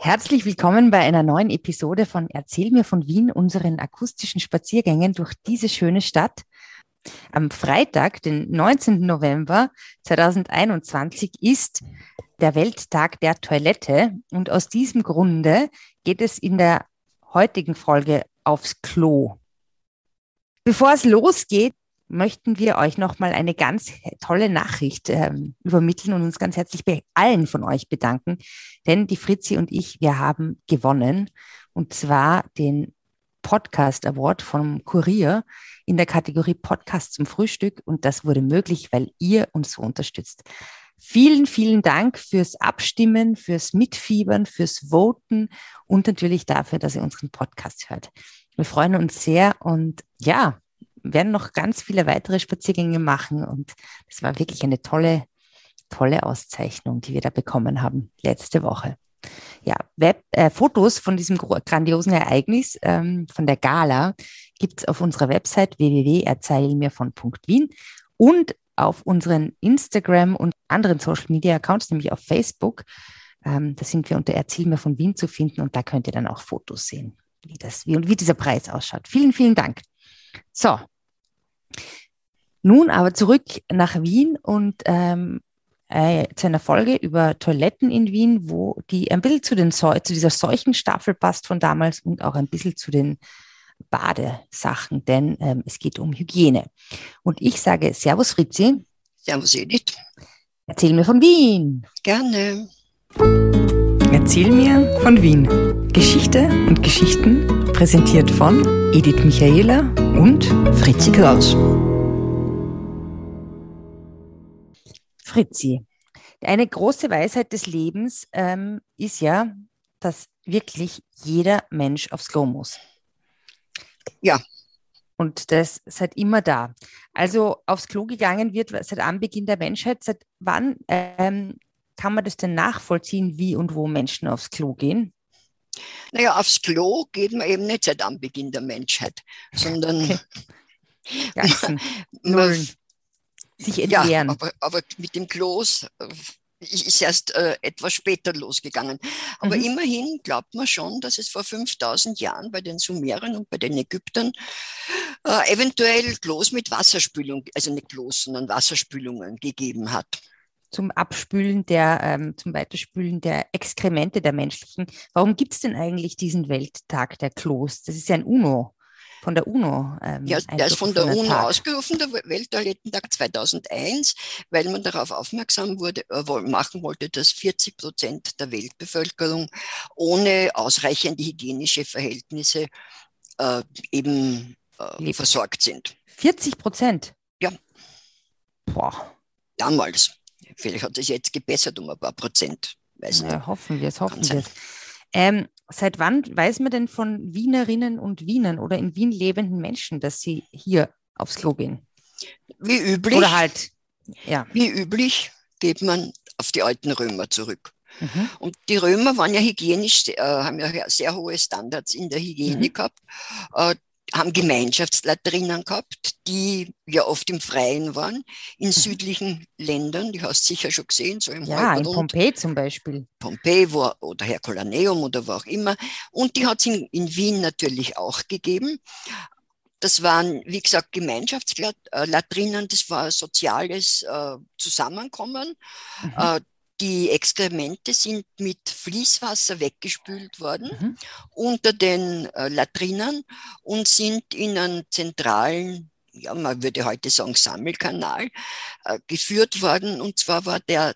Herzlich willkommen bei einer neuen Episode von Erzähl mir von Wien, unseren akustischen Spaziergängen durch diese schöne Stadt. Am Freitag, den 19. November 2021, ist der Welttag der Toilette und aus diesem Grunde geht es in der heutigen Folge aufs Klo. Bevor es losgeht, möchten wir euch nochmal eine ganz tolle Nachricht ähm, übermitteln und uns ganz herzlich bei allen von euch bedanken. Denn die Fritzi und ich, wir haben gewonnen. Und zwar den Podcast Award vom Kurier in der Kategorie Podcast zum Frühstück. Und das wurde möglich, weil ihr uns so unterstützt. Vielen, vielen Dank fürs Abstimmen, fürs Mitfiebern, fürs Voten und natürlich dafür, dass ihr unseren Podcast hört. Wir freuen uns sehr und ja, werden noch ganz viele weitere Spaziergänge machen. Und es war wirklich eine tolle, tolle Auszeichnung, die wir da bekommen haben letzte Woche. Ja, Web, äh, Fotos von diesem grandiosen Ereignis, ähm, von der Gala, gibt es auf unserer Website www.erzählmirvon.wien und auf unseren Instagram und anderen Social Media Accounts, nämlich auf Facebook. Ähm, da sind wir unter Erzähl von Wien zu finden und da könnt ihr dann auch Fotos sehen, wie das, wie, wie dieser Preis ausschaut. Vielen, vielen Dank. So, nun aber zurück nach Wien und ähm, äh, zu einer Folge über Toiletten in Wien, wo die ein bisschen zu, den zu dieser Seuchenstaffel passt von damals und auch ein bisschen zu den Badesachen, denn ähm, es geht um Hygiene. Und ich sage Servus Fritzi. Servus Edith. Erzähl mir von Wien. Gerne. Erzähl mir von Wien. Geschichte und Geschichten präsentiert von Edith Michaela und Fritzi Kraus. Fritzi, eine große Weisheit des Lebens ähm, ist ja, dass wirklich jeder Mensch aufs Klo muss. Ja. Und das seit immer da. Also aufs Klo gegangen wird seit Anbeginn der Menschheit. Seit wann ähm, kann man das denn nachvollziehen, wie und wo Menschen aufs Klo gehen? Naja, aufs Klo geht man eben nicht seit Anbeginn der Menschheit, sondern. Ganzen Nullen. Sich entleeren. Ja, aber, aber mit dem Klos äh, ist erst äh, etwas später losgegangen. Aber mhm. immerhin glaubt man schon, dass es vor 5000 Jahren bei den Sumerern und bei den Ägyptern äh, eventuell Klos mit Wasserspülung, also nicht Klos, sondern Wasserspülungen gegeben hat zum Abspülen der, ähm, zum Weiterspülen der Exkremente der menschlichen. Warum gibt es denn eigentlich diesen Welttag der Klos? Das ist ja ein UNO, von der UNO. Ähm, ja, der ist von der UNO Tag. ausgerufen, der Welttoilettentag 2001, weil man darauf aufmerksam wurde, äh, machen wollte, dass 40 Prozent der Weltbevölkerung ohne ausreichende hygienische Verhältnisse äh, eben äh, versorgt sind. 40 Prozent? Ja. Boah. Damals. Vielleicht hat es jetzt gebessert um ein paar Prozent. Weiß ja, hoffen wir es, hoffen wir es. Ähm, seit wann weiß man denn von Wienerinnen und Wienern oder in Wien lebenden Menschen, dass sie hier aufs Klo gehen? Wie üblich. Oder halt, ja. Wie üblich geht man auf die alten Römer zurück. Mhm. Und die Römer waren ja hygienisch, äh, haben ja sehr hohe Standards in der Hygiene mhm. gehabt. Äh, haben Gemeinschaftslatrinen gehabt, die ja oft im Freien waren, in mhm. südlichen Ländern, die hast du sicher schon gesehen, so im Ja, in Pompeji zum Beispiel. Pompeji wo, oder Herculaneum oder wo auch immer. Und die hat es in, in Wien natürlich auch gegeben. Das waren, wie gesagt, Gemeinschaftslatrinen, das war soziales äh, Zusammenkommen. Mhm. Äh, die Exkremente sind mit Fließwasser weggespült worden mhm. unter den äh, Latrinen und sind in einen zentralen, ja, man würde heute sagen Sammelkanal, äh, geführt worden. Und zwar war der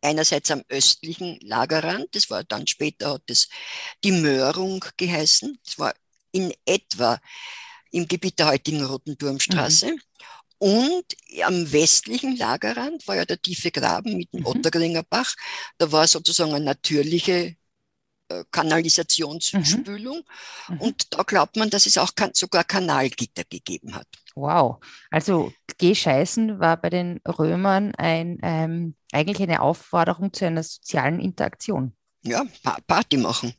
einerseits am östlichen Lagerrand, das war dann später hat es die Möhrung geheißen, das war in etwa im Gebiet der heutigen Roten Turmstraße. Mhm. Und am westlichen Lagerrand war ja der tiefe Graben mit dem mhm. Ottergringer Bach. Da war sozusagen eine natürliche äh, Kanalisationsspülung. Mhm. Mhm. Und da glaubt man, dass es auch sogar Kanalgitter gegeben hat. Wow. Also Gehscheißen war bei den Römern ein, ähm, eigentlich eine Aufforderung zu einer sozialen Interaktion. Ja, Party machen.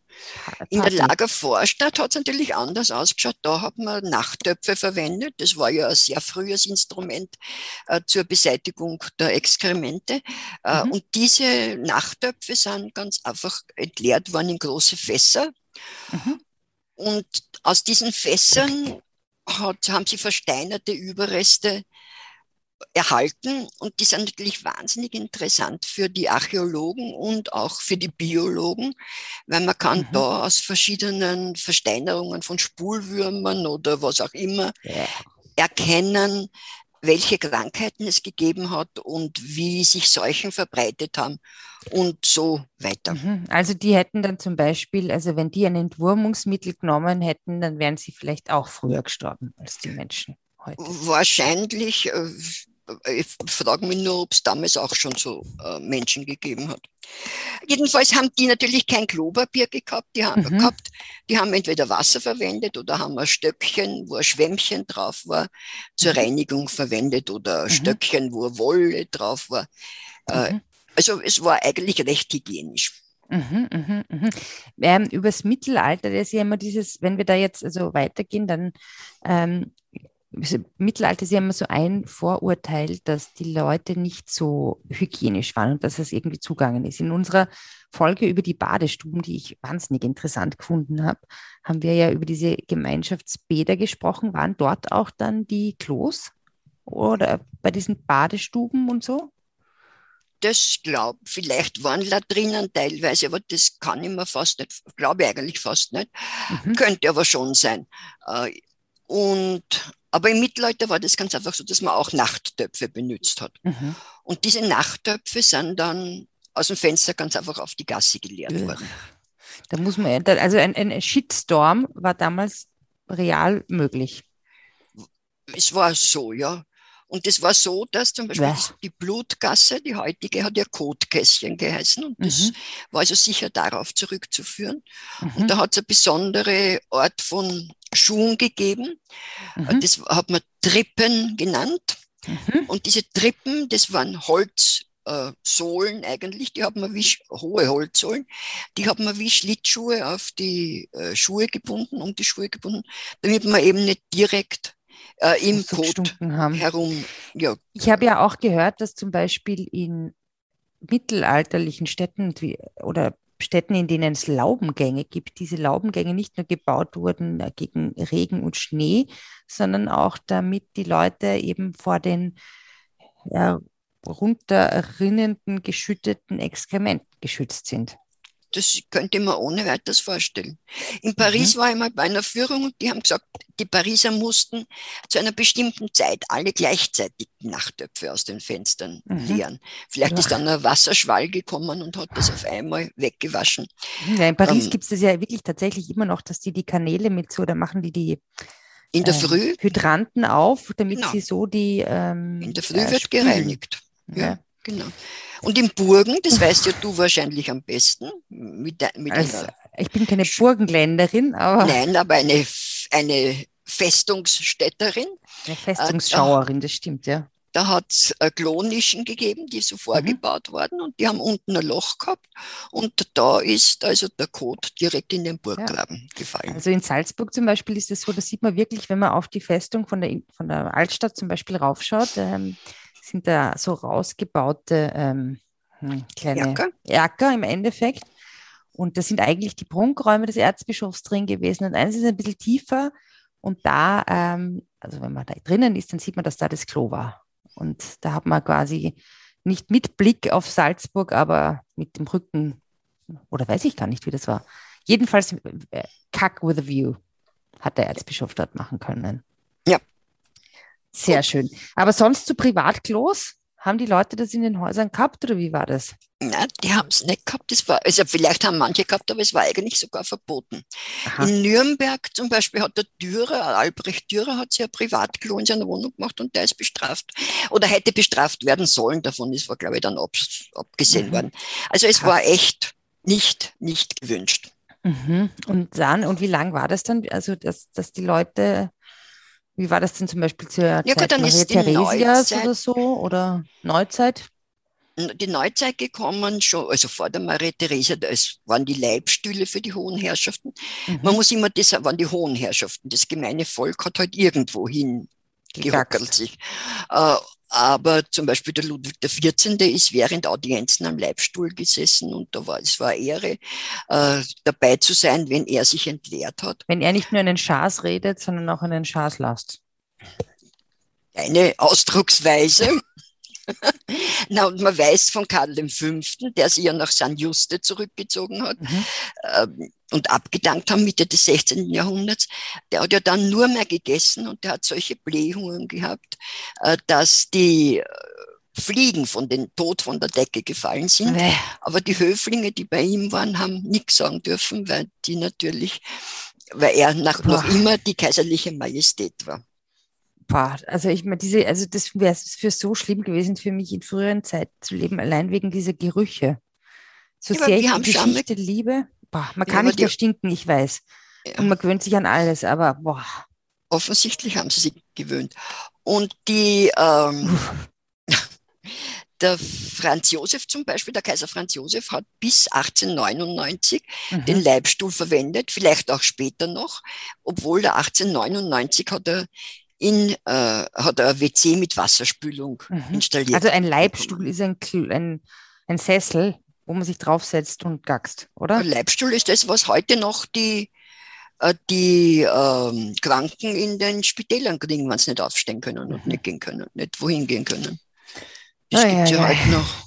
In der Lagervorstadt hat es natürlich anders ausgeschaut. Da hat man Nachttöpfe verwendet. Das war ja ein sehr frühes Instrument äh, zur Beseitigung der Exkremente. Äh, mhm. Und diese Nachttöpfe sind ganz einfach entleert worden in große Fässer. Mhm. Und aus diesen Fässern hat, haben sie versteinerte Überreste erhalten und die sind natürlich wahnsinnig interessant für die Archäologen und auch für die Biologen, weil man kann mhm. da aus verschiedenen Versteinerungen von Spulwürmern oder was auch immer ja. erkennen, welche Krankheiten es gegeben hat und wie sich Seuchen verbreitet haben und so weiter. Mhm. Also die hätten dann zum Beispiel, also wenn die ein Entwurmungsmittel genommen hätten, dann wären sie vielleicht auch früher gestorben als die Menschen heute? Wahrscheinlich. Äh, ich frage mich nur, ob es damals auch schon so äh, Menschen gegeben hat. Jedenfalls haben die natürlich kein Klopapier gehabt, die haben, mhm. gehabt. Die haben entweder Wasser verwendet oder haben ein Stöckchen, wo ein Schwämmchen drauf war, zur mhm. Reinigung verwendet oder ein mhm. Stöckchen, wo Wolle drauf war. Äh, mhm. also es war eigentlich recht hygienisch. Mhm, mhm, mhm. Ähm, übers Mittelalter, das ist ja immer dieses, wenn wir da jetzt also weitergehen, dann ähm, Mittelalter ist ja immer so ein Vorurteil, dass die Leute nicht so hygienisch waren und dass es irgendwie zugangen ist. In unserer Folge über die Badestuben, die ich wahnsinnig interessant gefunden habe, haben wir ja über diese Gemeinschaftsbäder gesprochen. Waren dort auch dann die Klos oder bei diesen Badestuben und so? Das glaube vielleicht waren Latrinen teilweise, aber das kann ich mir fast nicht, glaube ich eigentlich fast nicht. Mhm. Könnte aber schon sein. Äh, und aber im Mittelalter war das ganz einfach so, dass man auch Nachttöpfe benutzt hat. Mhm. Und diese Nachttöpfe sind dann aus dem Fenster ganz einfach auf die Gasse geleert ja. worden. Da muss man, also ein, ein Shitstorm war damals real möglich. Es war so, ja. Und es war so, dass zum Beispiel ja. die Blutgasse, die heutige, hat ja Kotkässchen geheißen und das mhm. war also sicher darauf zurückzuführen. Mhm. Und da hat es eine besondere Art von Schuhen gegeben. Mhm. Das hat man Trippen genannt. Mhm. Und diese Trippen, das waren Holzsohlen äh, eigentlich, die haben wir wie hohe Holzsohlen, die haben wir wie Schlittschuhe auf die äh, Schuhe gebunden, um die Schuhe gebunden, damit man eben nicht direkt äh, im Kot herum. Ja. Ich habe ja auch gehört, dass zum Beispiel in mittelalterlichen Städten oder Städten, in denen es Laubengänge gibt, diese Laubengänge nicht nur gebaut wurden äh, gegen Regen und Schnee, sondern auch damit die Leute eben vor den ja, runterrinnenden, geschütteten Exkrementen geschützt sind das könnte man ohne weiteres vorstellen. In Paris mhm. war ich mal bei einer Führung und die haben gesagt, die Pariser mussten zu einer bestimmten Zeit alle gleichzeitig Nachttöpfe aus den Fenstern mhm. leeren. Vielleicht ja. ist dann ein Wasserschwall gekommen und hat das auf einmal weggewaschen. Ja, in Paris ähm, gibt es das ja wirklich tatsächlich immer noch, dass die die Kanäle mit so, da machen die die in der äh, Früh Hydranten auf, damit genau. sie so die ähm, in der Früh äh, wird gereinigt. Ja, ja, genau. Und in Burgen, das weißt ja du wahrscheinlich am besten. Mit, mit also, ich bin keine Burgenländerin, aber. Nein, aber eine, eine Festungsstädterin. Eine Festungsschauerin, äh, das stimmt, ja. Da hat es äh, Klonischen gegeben, die so vorgebaut mhm. wurden und die haben unten ein Loch gehabt und da ist also der Kot direkt in den Burggraben ja. gefallen. Also in Salzburg zum Beispiel ist es so, da sieht man wirklich, wenn man auf die Festung von der, von der Altstadt zum Beispiel raufschaut, ähm, sind da so rausgebaute ähm, hm, kleine Erker. Erker im Endeffekt. Und das sind eigentlich die Prunkräume des Erzbischofs drin gewesen. Und eines ist ein bisschen tiefer. Und da, ähm, also wenn man da drinnen ist, dann sieht man, dass da das Klo war. Und da hat man quasi nicht mit Blick auf Salzburg, aber mit dem Rücken, oder weiß ich gar nicht, wie das war. Jedenfalls äh, Kack with a View hat der Erzbischof dort machen können. Ja, sehr schön. Aber sonst zu Privatklos? Haben die Leute das in den Häusern gehabt oder wie war das? Nein, die haben es nicht gehabt. Das war, also vielleicht haben manche gehabt, aber es war eigentlich sogar verboten. Aha. In Nürnberg zum Beispiel hat der Dürer, Albrecht Dürer, hat sich ein Privatklo in seiner Wohnung gemacht und der ist bestraft oder hätte bestraft werden sollen. Davon ist, war, glaube ich, dann ab, abgesehen mhm. worden. Also es Krass. war echt nicht, nicht gewünscht. Mhm. Und dann, und wie lang war das dann? Also, dass, dass die Leute wie war das denn zum Beispiel zur ja, Zeit dann Maria Theresias oder so oder Neuzeit? die Neuzeit gekommen, schon, also vor der Maria Theresa, es waren die Leibstühle für die hohen Herrschaften. Mhm. Man muss immer, das waren die hohen Herrschaften. Das gemeine Volk hat halt irgendwo hin gehockelt sich. Aber zum Beispiel der Ludwig XIV. ist während Audienzen am Leibstuhl gesessen und da war es war Ehre, äh, dabei zu sein, wenn er sich entleert hat. Wenn er nicht nur einen Schaß redet, sondern auch einen Schaß lasst. Eine Ausdrucksweise. Na, und man weiß von Karl V., der sich ja nach San Juste zurückgezogen hat mhm. ähm, und abgedankt haben Mitte des 16. Jahrhunderts, der hat ja dann nur mehr gegessen und der hat solche Blähungen gehabt, äh, dass die äh, Fliegen von den Tod von der Decke gefallen sind. Nee. Aber die Höflinge, die bei ihm waren, haben nichts sagen dürfen, weil die natürlich, weil er nach, noch immer die kaiserliche Majestät war. Boah, also ich meine, diese, also das wäre für so schlimm gewesen für mich in früheren Zeiten zu leben, allein wegen dieser Gerüche. So ja, sehr ich die Geschichte liebe. Boah, man kann ja, nicht erstinken, ich weiß. Ja. Und man gewöhnt sich an alles, aber boah. Offensichtlich haben sie sich gewöhnt. Und die, ähm, der Franz Josef zum Beispiel, der Kaiser Franz Josef hat bis 1899 mhm. den Leibstuhl verwendet, vielleicht auch später noch, obwohl der 1899 hat er in, äh, hat er ein WC mit Wasserspülung mhm. installiert. Also ein Leibstuhl ist ein, ein, ein Sessel, wo man sich draufsetzt und gackst, oder? Ein Leibstuhl ist das, was heute noch die, äh, die ähm, Kranken in den Spitälern kriegen, wenn sie nicht aufstehen können und mhm. nicht gehen können, nicht wohin gehen können. Das oh, gibt ja, ja, heute noch.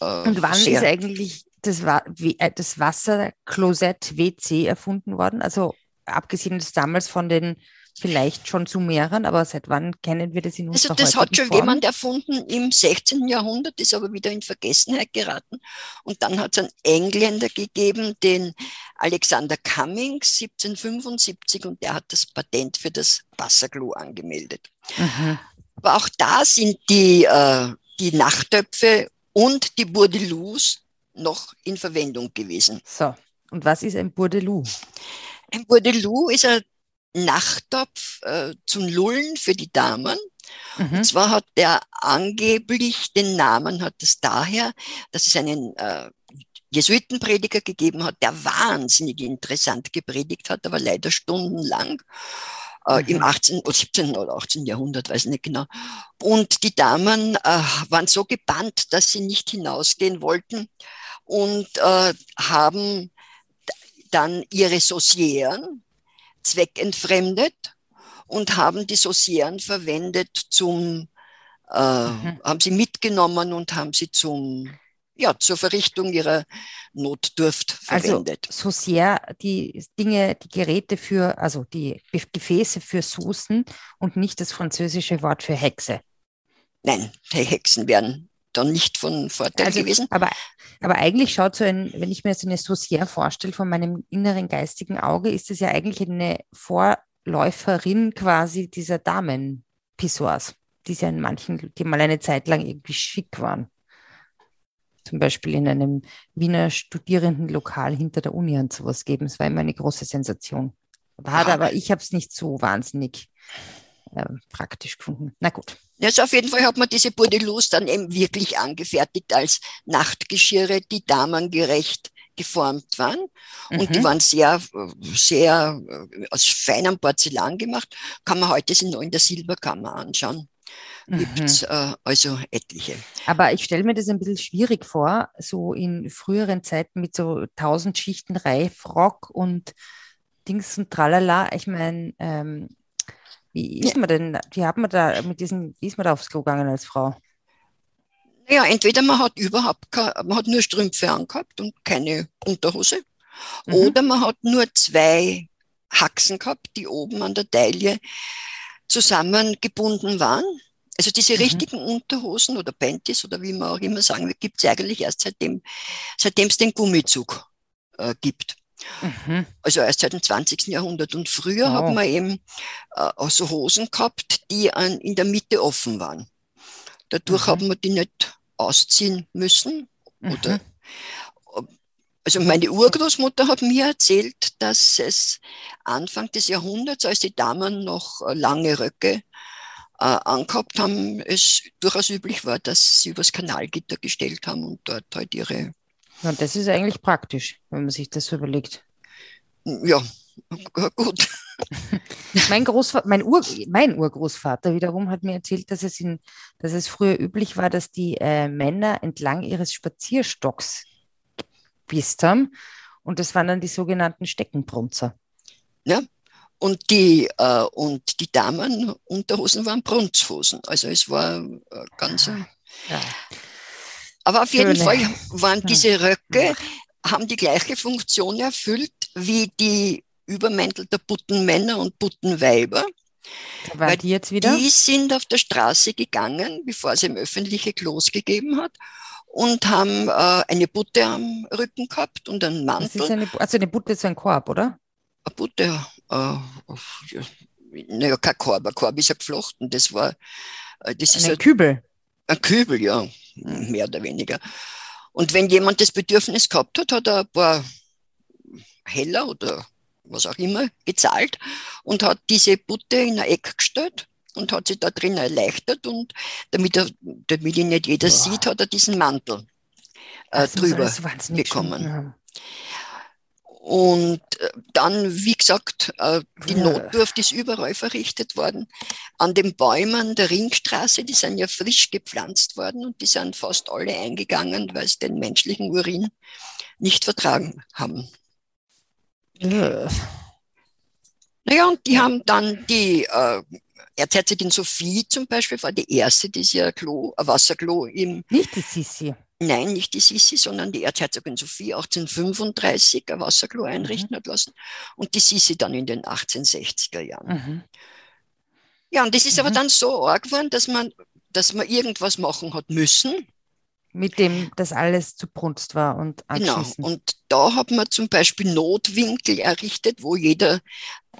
Äh, und wann sehr. ist eigentlich das, äh, das Wasserklosett WC erfunden worden? Also abgesehen das damals von den vielleicht schon zu mehreren, aber seit wann kennen wir das in unserer Also das hat schon Form? jemand erfunden im 16. Jahrhundert, ist aber wieder in Vergessenheit geraten. Und dann hat es einen Engländer gegeben, den Alexander Cummings 1775 und der hat das Patent für das Wasserklo angemeldet. Mhm. Aber auch da sind die, äh, die Nachttöpfe und die Bourdelous noch in Verwendung gewesen. So, und was ist ein Bourdelou? Ein Bourdelou ist ein Nachttopf äh, zum Lullen für die Damen. Mhm. Und zwar hat der angeblich den Namen, hat es daher, dass es einen äh, Jesuitenprediger gegeben hat, der wahnsinnig interessant gepredigt hat, aber leider stundenlang. Äh, mhm. im 18. oder 17. oder 18. Jahrhundert, weiß ich nicht genau. Und die Damen äh, waren so gebannt, dass sie nicht hinausgehen wollten und äh, haben dann ihre Saucieren, zweckentfremdet und haben die Saucieren verwendet zum, äh, mhm. haben sie mitgenommen und haben sie zum, ja, zur Verrichtung ihrer Notdurft also verwendet. Also Saucier, die Dinge, die Geräte für, also die Gefäße für Soßen und nicht das französische Wort für Hexe. Nein, die Hexen werden dann nicht von Vorteil also, gewesen. Aber, aber eigentlich schaut so ein, wenn ich mir so eine Saucière vorstelle von meinem inneren geistigen Auge, ist es ja eigentlich eine Vorläuferin quasi dieser Damen-Pissoirs, die ja in manchen, die mal eine Zeit lang irgendwie schick waren. Zum Beispiel in einem Wiener Studierendenlokal hinter der Uni und sowas geben. Es war immer eine große Sensation. War ah. aber ich habe es nicht so wahnsinnig äh, praktisch gefunden. Na gut. Also auf jeden Fall hat man diese Bordellos dann eben wirklich angefertigt als Nachtgeschirre, die damengerecht geformt waren. Und mhm. die waren sehr, sehr äh, aus feinem Porzellan gemacht. Kann man heute sie noch in der Silberkammer anschauen. Gibt es mhm. äh, also etliche. Aber ich stelle mir das ein bisschen schwierig vor, so in früheren Zeiten mit so tausend Schichten Reifrock und Dings und Tralala. Ich meine, ähm, wie ist man denn, wie hat man da mit diesen, wie ist man da aufs Klo gegangen als Frau? Ja, entweder man hat überhaupt, man hat nur Strümpfe angehabt und keine Unterhose. Mhm. Oder man hat nur zwei Haxen gehabt, die oben an der Taille zusammengebunden waren. Also diese mhm. richtigen Unterhosen oder Panties oder wie man auch immer sagen will, gibt es eigentlich erst seitdem, seitdem es den Gummizug äh, gibt. Mhm. Also erst seit dem 20. Jahrhundert. Und früher wow. haben wir eben äh, so Hosen gehabt, die an, in der Mitte offen waren. Dadurch mhm. haben wir die nicht ausziehen müssen. Oder, mhm. also meine Urgroßmutter hat mir erzählt, dass es Anfang des Jahrhunderts, als die Damen noch äh, lange Röcke äh, angehabt haben, es durchaus üblich war, dass sie übers Kanalgitter gestellt haben und dort halt ihre. Ja, das ist eigentlich praktisch, wenn man sich das so überlegt. Ja, gut. mein, Großvater, mein, Ur, mein Urgroßvater wiederum hat mir erzählt, dass es, in, dass es früher üblich war, dass die äh, Männer entlang ihres Spazierstocks gepisst haben. Und das waren dann die sogenannten Steckenbrunzer. Ja, und die, äh, und die Damen Unterhosen waren Brunzhosen. Also es war äh, ganz. Ja. Aber auf jeden Fall waren diese Röcke, haben die gleiche Funktion erfüllt wie die Übermäntel der Buttenmänner und Buttenweiber. Weil die jetzt wieder? Die sind auf der Straße gegangen, bevor es im öffentliche Klos gegeben hat und haben äh, eine Butte am Rücken gehabt und einen Mantel. Eine, also eine Butte ist ein Korb, oder? Eine Butte, äh, naja, kein Korb, ein Korb ist ja geflochten. Das war, äh, das ist ein Kübel. Ein Kübel, ja, mehr oder weniger. Und wenn jemand das Bedürfnis gehabt hat, hat er ein paar Heller oder was auch immer gezahlt und hat diese Butte in ein Eck gestellt und hat sich da drin erleichtert und damit, er, damit ihn nicht jeder Boah. sieht, hat er diesen Mantel äh, drüber bekommen. Und äh, dann, wie gesagt, äh, die. Notdurft ist überall verrichtet worden. An den Bäumen der Ringstraße, die sind ja frisch gepflanzt worden und die sind fast alle eingegangen, weil sie den menschlichen Urin nicht vertragen haben. Ja. Naja, und die haben dann die äh, Erzherzogin Sophie zum Beispiel war die erste, die sie ein, Klo, ein Wasserklo im. Nicht die Sissi. Nein, nicht die Sissi, sondern die Erzherzogin Sophie 1835 ein Wasserklo mhm. einrichten mhm. hat lassen und die Sissi dann in den 1860er Jahren. Mhm. Ja, und das ist mhm. aber dann so arg geworden, dass man, dass man irgendwas machen hat müssen. Mit dem das alles zu Brunst war und Genau, und da hat man zum Beispiel Notwinkel errichtet, wo jeder,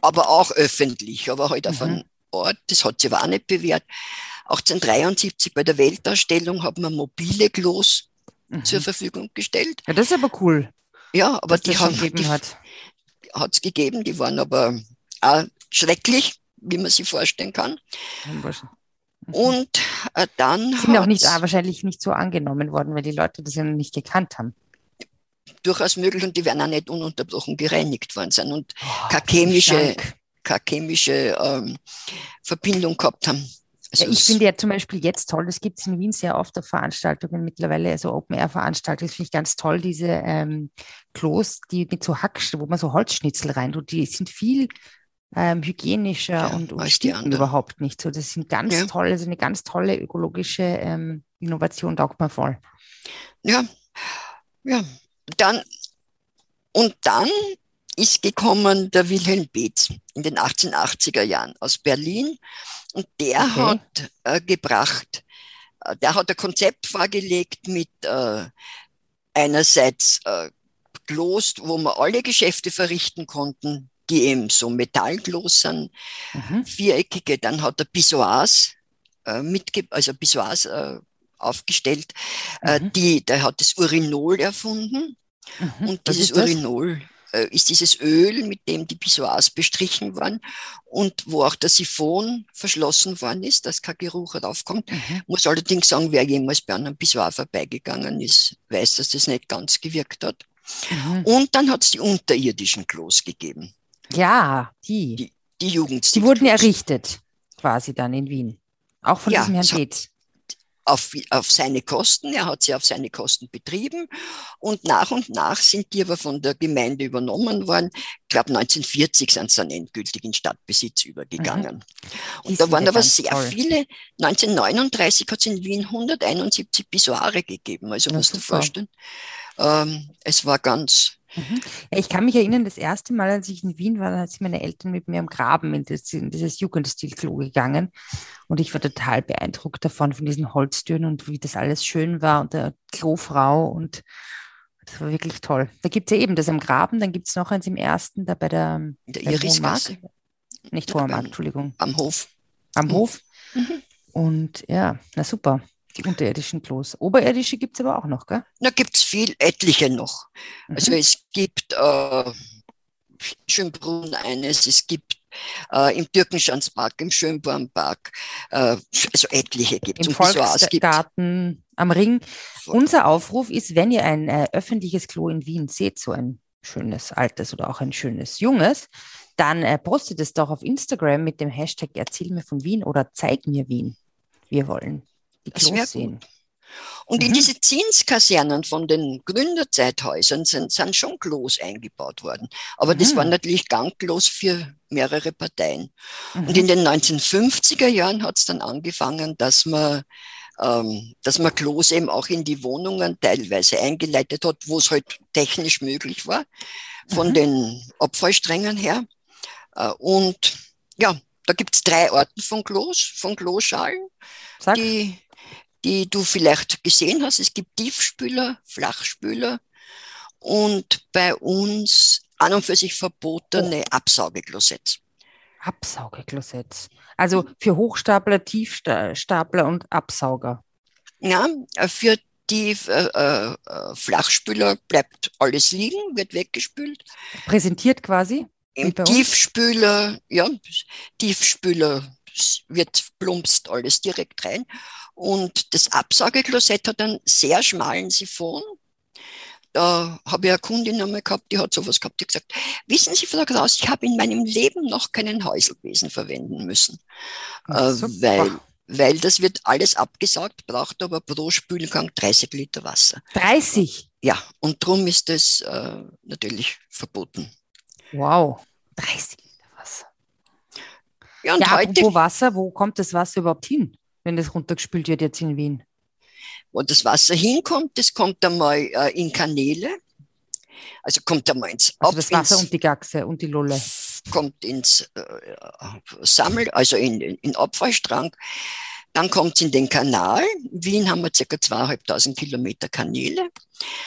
aber auch öffentlich, aber halt mhm. auf einem Ort, das hat sich aber auch nicht bewährt. 1873 bei der Weltausstellung hat man mobile Klos mhm. zur Verfügung gestellt. Ja, das ist aber cool. Ja, aber die haben die, hat es gegeben, die waren aber auch schrecklich, wie man sich vorstellen kann. Mhm. Und äh, dann. Sind auch nicht, ah, wahrscheinlich nicht so angenommen worden, weil die Leute das ja noch nicht gekannt haben. Durchaus möglich und die werden auch nicht ununterbrochen gereinigt worden sein und oh, keine chemische, keine chemische ähm, Verbindung gehabt haben. Also ja, ich finde ja zum Beispiel jetzt toll, das gibt es in Wien sehr oft auf Veranstaltungen mittlerweile, also Open-Air-Veranstaltungen, das finde ich ganz toll, diese ähm, Klos, die mit so Hack, wo man so Holzschnitzel rein tut, die sind viel ähm, hygienischer ja, und, und stinken überhaupt nicht so. Das sind ganz ja. tolle, also eine ganz tolle ökologische ähm, Innovation, taugt man voll. Ja, ja. Dann, und dann ist gekommen der Wilhelm Beetz in den 1880er Jahren aus Berlin und der okay. hat äh, gebracht, äh, der hat ein Konzept vorgelegt mit äh, einerseits äh, Klos, wo man alle Geschäfte verrichten konnten, die eben so Metallklos sind, mhm. viereckige, dann hat er Pissoirs äh, mitge also Pissoirs äh, aufgestellt, äh, mhm. die, der hat das Urinol erfunden mhm. und dieses Urinol ist dieses Öl, mit dem die Pissoirs bestrichen waren und wo auch der Siphon verschlossen worden ist, dass kein Geruch raufkommt. Mhm. Muss allerdings sagen, wer jemals bei einem Pissoir vorbeigegangen ist, weiß, dass das nicht ganz gewirkt hat. Mhm. Und dann hat es die unterirdischen Klos gegeben. Ja, die. Die, die Jugend. Die wurden errichtet, quasi dann in Wien. Auch von ja, diesem Herrn Tetz auf, auf seine Kosten. Er hat sie auf seine Kosten betrieben und nach und nach sind die aber von der Gemeinde übernommen worden. Ich glaube 1940 sind sie dann endgültig in Stadtbesitz übergegangen. Mhm. Und da waren aber sehr toll. viele. 1939 hat es in Wien 171 Pissoire gegeben. Also musst du vorstellen, ähm, es war ganz Mhm. Ja, ich kann mich erinnern, das erste Mal, als ich in Wien war, da sind meine Eltern mit mir am Graben in, das, in dieses Jugendstilklo gegangen. Und ich war total beeindruckt davon, von diesen Holztüren und wie das alles schön war und der Klofrau und das war wirklich toll. Da gibt es ja eben das am Graben, dann gibt es noch eins im ersten, da bei der, der Irisgasse. Nicht Hoher Markt, Entschuldigung. Am Hof. Am mhm. Hof. Mhm. Und ja, na super. Die unterirdischen Klos. Oberirdische gibt es aber auch noch, gell? Da gibt es viel, etliche noch. Mhm. Also es gibt äh, Schönbrunn eines, es gibt äh, im Türkenschanzpark, im Schönbornpark, äh, also etliche gibt es. Im Volksgarten am Ring. Unser Aufruf ist, wenn ihr ein äh, öffentliches Klo in Wien seht, so ein schönes altes oder auch ein schönes junges, dann äh, postet es doch auf Instagram mit dem Hashtag Erzähl mir von Wien oder Zeig mir Wien. Wir wollen die Klos sehen. Gut. Und mhm. in diese Zinskasernen von den Gründerzeithäusern sind, sind schon Klos eingebaut worden. Aber mhm. das war natürlich ganglos für mehrere Parteien. Mhm. Und in den 1950er Jahren hat es dann angefangen, dass man ähm, dass man Klos eben auch in die Wohnungen teilweise eingeleitet hat, wo es halt technisch möglich war, von mhm. den Abfallsträngen her. Äh, und ja, da gibt es drei Arten von Klos, von Kloschalen, die die du vielleicht gesehen hast. Es gibt Tiefspüler, Flachspüler und bei uns an und für sich verbotene oh. Absaugeklosetts. Absaugeklosetts. Also für Hochstapler, Tiefstapler und Absauger. Ja, für die äh, äh, Flachspüler bleibt alles liegen, wird weggespült. Präsentiert quasi? Im Tiefspüler, ja, Tiefspüler wird plumpst alles direkt rein. Und das Absaugeklosett hat einen sehr schmalen Siphon. Da habe ich eine Kundin einmal gehabt, die hat sowas gehabt, die hat gesagt, wissen Sie, Frau Kraus, ich habe in meinem Leben noch keinen Häuselbesen verwenden müssen. Äh, weil, weil das wird alles abgesaugt, braucht aber pro Spülgang 30 Liter Wasser. 30? Ja, und darum ist das äh, natürlich verboten. Wow, 30 Liter Wasser. Ja, und ja, heute, wo Wasser, wo kommt das Wasser überhaupt hin? Wenn das runtergespült wird jetzt in Wien? Wo das Wasser hinkommt, das kommt einmal äh, in Kanäle. Also kommt einmal ins also das Wasser ins, und die Gaxe und die Lolle. Kommt ins äh, Sammel, also in, in Abfallstrang. Dann kommt es in den Kanal. In Wien haben wir ca. zweieinhalbtausend Kilometer Kanäle.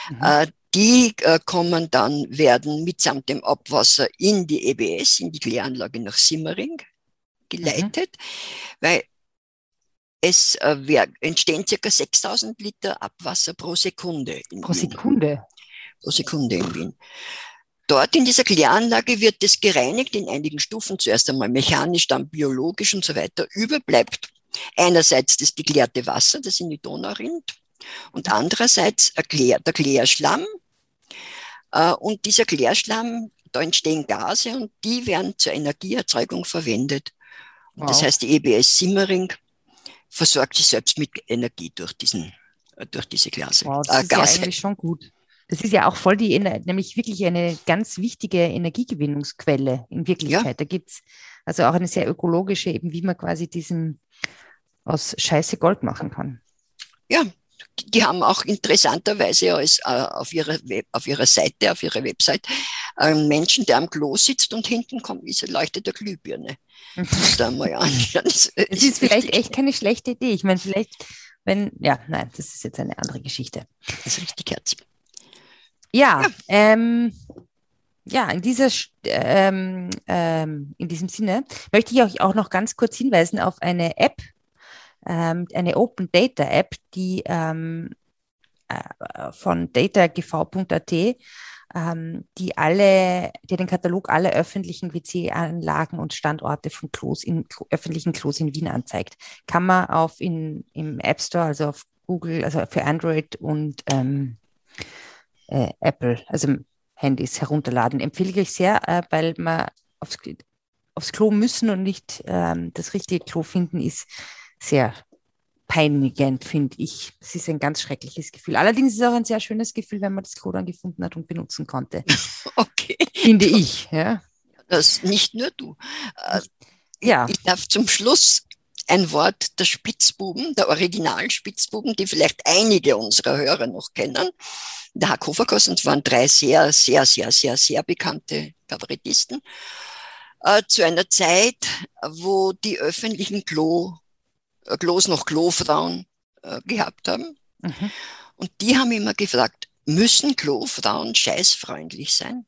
Mhm. Äh, die äh, kommen dann, werden mitsamt dem Abwasser in die EBS, in die Kläranlage nach Simmering geleitet, mhm. weil es äh, entstehen circa 6000 Liter Abwasser pro Sekunde. pro. Sekunde? Pro Sekunde in Wien. Dort in dieser Kläranlage wird es gereinigt in einigen Stufen, zuerst einmal mechanisch, dann biologisch und so weiter. Überbleibt einerseits das geklärte Wasser, das in die Donau rinnt, und andererseits der Klärschlamm. Äh, und dieser Klärschlamm, da entstehen Gase und die werden zur Energieerzeugung verwendet. Wow. Das heißt, die EBS Simmering versorgt sich selbst mit Energie durch, diesen, äh, durch diese Gase. Wow, das äh, ist ja eigentlich schon gut. Das ist ja auch voll die, nämlich wirklich eine ganz wichtige Energiegewinnungsquelle in Wirklichkeit. Ja. Da gibt es also auch eine sehr ökologische, eben wie man quasi diesen aus Scheiße Gold machen kann. Ja, die haben auch interessanterweise als, äh, auf, ihrer Web, auf ihrer Seite, auf ihrer Website, einen Menschen, der am Klo sitzt und hinten kommt diese leuchtete Glühbirne. da mal an. Das, das ist vielleicht echt keine schlechte Idee. Ich meine, vielleicht, wenn, ja, nein, das ist jetzt eine andere Geschichte. Das ist richtig herzig. Ja, ja. Ähm, ja, in, dieser, ähm, ähm, in diesem Sinne möchte ich euch auch noch ganz kurz hinweisen auf eine App, ähm, eine Open Data App, die ähm, äh, von datagv.at ähm, die alle, die den Katalog aller öffentlichen WC-Anlagen und Standorte von Klos in öffentlichen Klos in Wien anzeigt. Kann man auf in, im App Store, also auf Google, also für Android und ähm, äh, Apple, also Handys herunterladen. Empfehle ich sehr, äh, weil man aufs, aufs Klo müssen und nicht ähm, das richtige Klo finden, ist sehr peinigend, finde ich. Es ist ein ganz schreckliches Gefühl. Allerdings ist es auch ein sehr schönes Gefühl, wenn man das Klo dann gefunden hat und benutzen konnte. Okay. Finde ich, ja. Das nicht nur du. Äh, ja. Ich darf zum Schluss ein Wort der Spitzbuben, der Originalspitzbuben, die vielleicht einige unserer Hörer noch kennen. Der Hack Hoferkost waren drei sehr, sehr, sehr, sehr, sehr bekannte Kabarettisten. Äh, zu einer Zeit, wo die öffentlichen Klo Klos noch Klofrauen äh, gehabt haben. Mhm. Und die haben immer gefragt, müssen Klofrauen scheißfreundlich sein?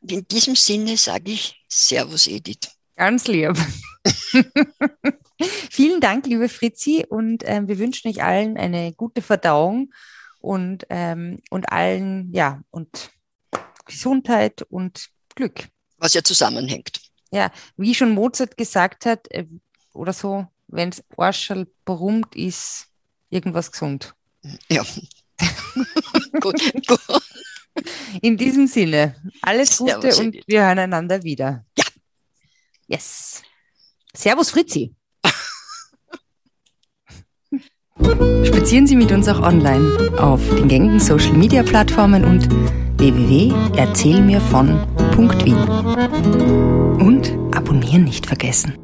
Und in diesem Sinne sage ich Servus Edith. Ganz lieb. Vielen Dank, liebe Fritzi, und äh, wir wünschen euch allen eine gute Verdauung und, ähm, und allen, ja, und Gesundheit und Glück. Was ja zusammenhängt. Ja, wie schon Mozart gesagt hat, äh, oder so, wenn es Arschel brummt, ist irgendwas gesund. Ja. gut, gut. In diesem Sinne, alles Gute Servus, und wir hören einander wieder. Ja. Yes. Servus Fritzi. Spazieren Sie mit uns auch online auf den gängigen Social Media Plattformen und www.erzählmirvon.wien. Und abonnieren nicht vergessen.